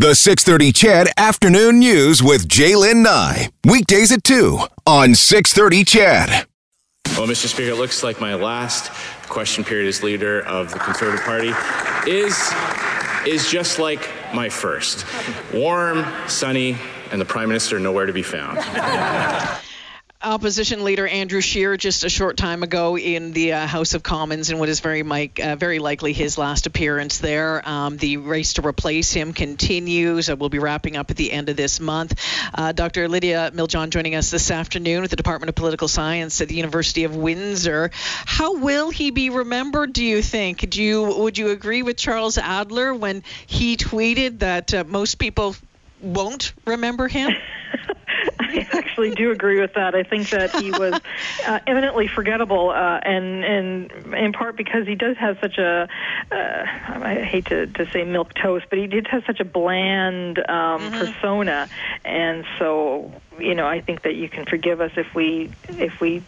The 630 CHED Afternoon News with Jaylen Nye. Weekdays at 2 on 630 CHED. Well, Mr. Speaker, it looks like my last question period as leader of the Conservative Party is, is just like my first. Warm, sunny, and the Prime Minister nowhere to be found. Opposition leader Andrew Scheer just a short time ago in the uh, House of Commons in what is very Mike, uh, very likely his last appearance there. Um, the race to replace him continues. Uh, we'll be wrapping up at the end of this month. Uh, Dr. Lydia Miljan joining us this afternoon with the Department of Political Science at the University of Windsor. How will he be remembered? Do you think? Do you would you agree with Charles Adler when he tweeted that uh, most people won't remember him? I actually do agree with that. I think that he was uh, eminently forgettable, uh, and and in part because he does have such a uh, I hate to, to say milk toast, but he did have such a bland um, mm-hmm. persona, and so you know I think that you can forgive us if we if we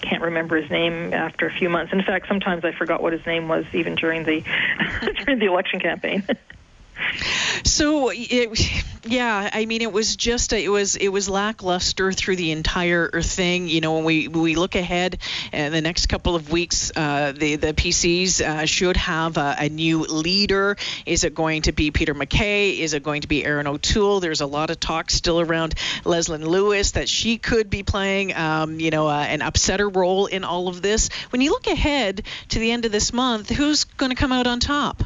can't remember his name after a few months. In fact, sometimes I forgot what his name was even during the during the election campaign. So it, yeah, I mean, it was just a, it was it was lackluster through the entire thing. You know, when we we look ahead, in the next couple of weeks, uh, the the PCs uh, should have a, a, new leader. Is it going to be Peter MacKay? Is it going to be Erin O'Toole? There's a lot of talk still around Leslyn Lewis that she could be playing, um, you know, uh, an upsetter role in all of this. When you look ahead to the end of this month, who's going to come out on top?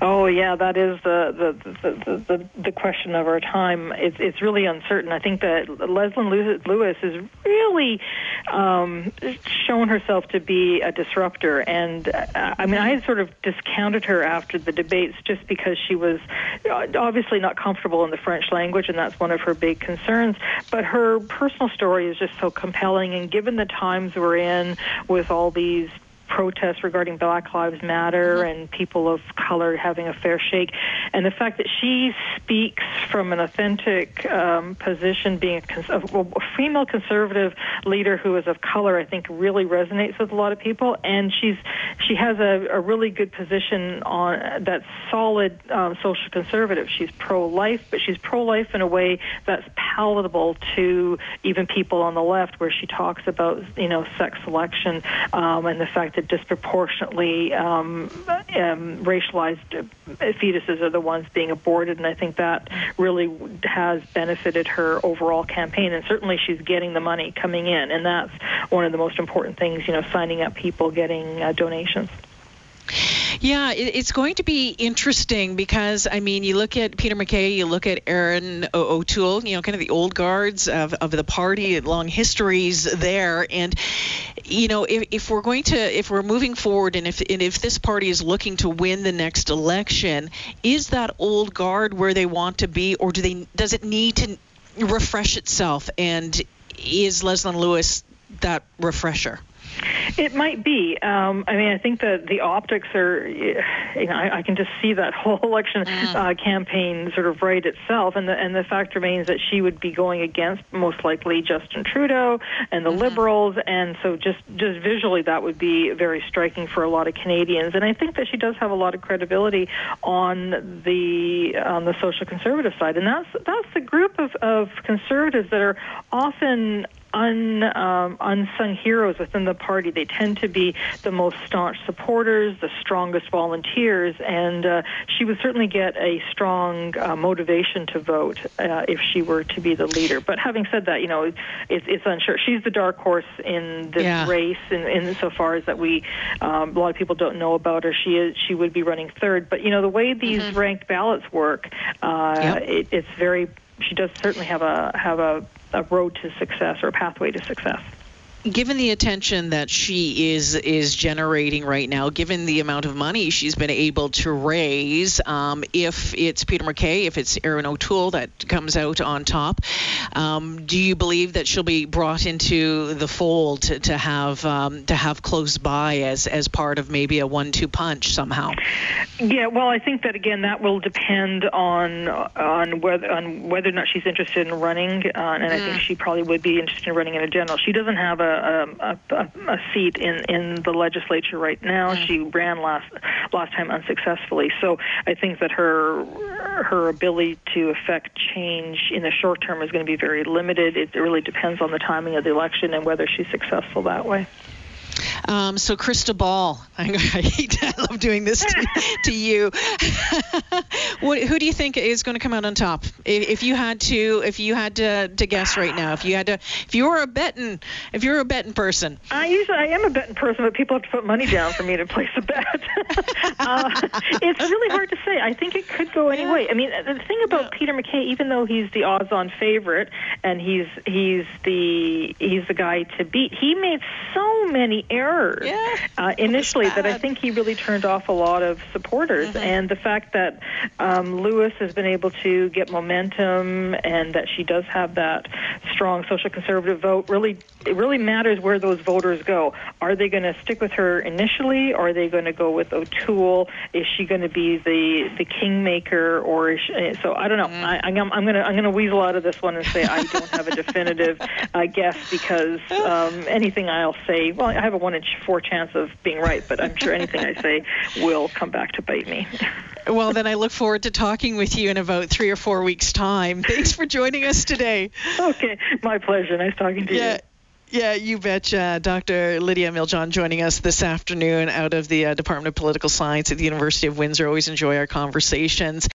Oh yeah, that is the the, the the the question of our time. It's it's really uncertain. I think that Leslyn Lewis has really um, shown herself to be a disruptor, and uh, I mean I sort of discounted her after the debates just because she was uh, obviously not comfortable in the French language, and that's one of her big concerns. But her personal story is just so compelling, and given the times we're in with all these protests regarding Black Lives Matter mm-hmm. and people of color having a fair shake. And the fact that she speaks from an authentic um, position, being a, cons- a, female conservative leader who is of color, I think really resonates with a lot of people. And she's she has a, a really good position on that solid um, social conservative. She's pro-life, but she's pro-life in a way that's palatable to even people on the left, where she talks about you know sex selection um, and the fact that disproportionately um, um, racialized fetuses are the ones being aborted, and I think that really has benefited her overall campaign. And certainly, she's getting the money coming in, and that's one of the most important things. You know, signing up people, getting uh, donations. Yeah, it's going to be interesting because I mean, you look at Peter MacKay, you look at Erin O'Toole, you know, kind of the old guards of, of the party, long histories there, and you know, if, if we're going to, if we're moving forward, and if and if this party is looking to win the next election, is that old guard where they want to be, or do they? Does it need to refresh itself? And is Leslyn Lewis that refresher? It might be. Um, I mean, I think that the optics are. You know, I, I can just see that whole election mm. uh, campaign sort of right itself, and the and the fact remains that she would be going against most likely Justin Trudeau and the mm-hmm. Liberals, and so just just visually that would be very striking for a lot of Canadians. And I think that she does have a lot of credibility on the on the social conservative side, and that's that's the group of, of conservatives that are often un, um, unsung heroes within the party. They tend to be the most staunch supporters, the strongest volunteers, and uh, she would certainly get a strong uh, motivation to vote uh, if she were to be the leader. But having said that, you know, it's, it's unsure. She's the dark horse in this yeah. race, in, in so far as that we, um, a lot of people don't know about her. She is, she would be running third. But you know, the way these mm-hmm. ranked ballots work, uh, yep. it, it's very. She does certainly have a have a a road to success or a pathway to success given the attention that she is is generating right now, given the amount of money she's been able to raise, um, if it's Peter MacKay, if it's Erin O'Toole that comes out on top, um, do you believe that she'll be brought into the fold to, to have um, to have close by as as part of maybe a one-two punch somehow? Yeah, well, I think that again that will depend on on whether on whether or not she's interested in running, uh, and mm. I think mm. she probably would be interested in running in a general. She doesn't have a a, a, a, seat in, in the legislature right now. Mm. She ran last last time unsuccessfully. So I think that her her ability to affect change in the short term is going to be very limited. It really depends on the timing of the election and whether she's successful that way. Um, so, Ball, I, hate, I love doing this to, to you. what, who do you think is going to come out on top? If, if, you had to, if you had to, to guess right now, if you had to, if you were a betting, if you're a betting person. I usually I am a betting person, but people have to put money down for me to place a bet. uh, it's really hard to say. I think it could go any way. I mean, the thing about. Peter MacKay, even though he's the odds-on favorite and he's he's the he's the guy to beat, he made so many errors yeah, uh, initially that I think he really turned off a lot of supporters. Mm-hmm. And the fact that um, Lewis has been able to get momentum and that she does have that strong social conservative vote really it really matters where those voters go. Are they going to stick with her initially? Or are they going to go with O'Toole? Is she going to be the the kingmaker? Or she, so I don't know. Mm. I, I'm, I'm going to I'm going to weasel out of this one and say I don't have a definitive uh, guess because um, anything I'll say, well, I have a one in four chance of being right, but I'm sure anything I say will come back to bite me. well, then I look forward to talking with you in about three or four weeks' time. Thanks for joining us today. Okay, my pleasure. Nice talking to yeah. you. Yeah, you betcha. Dr. Lydia Miljan joining us this afternoon out of the uh, Department of Political Science at the University of Windsor. Always enjoy our conversations.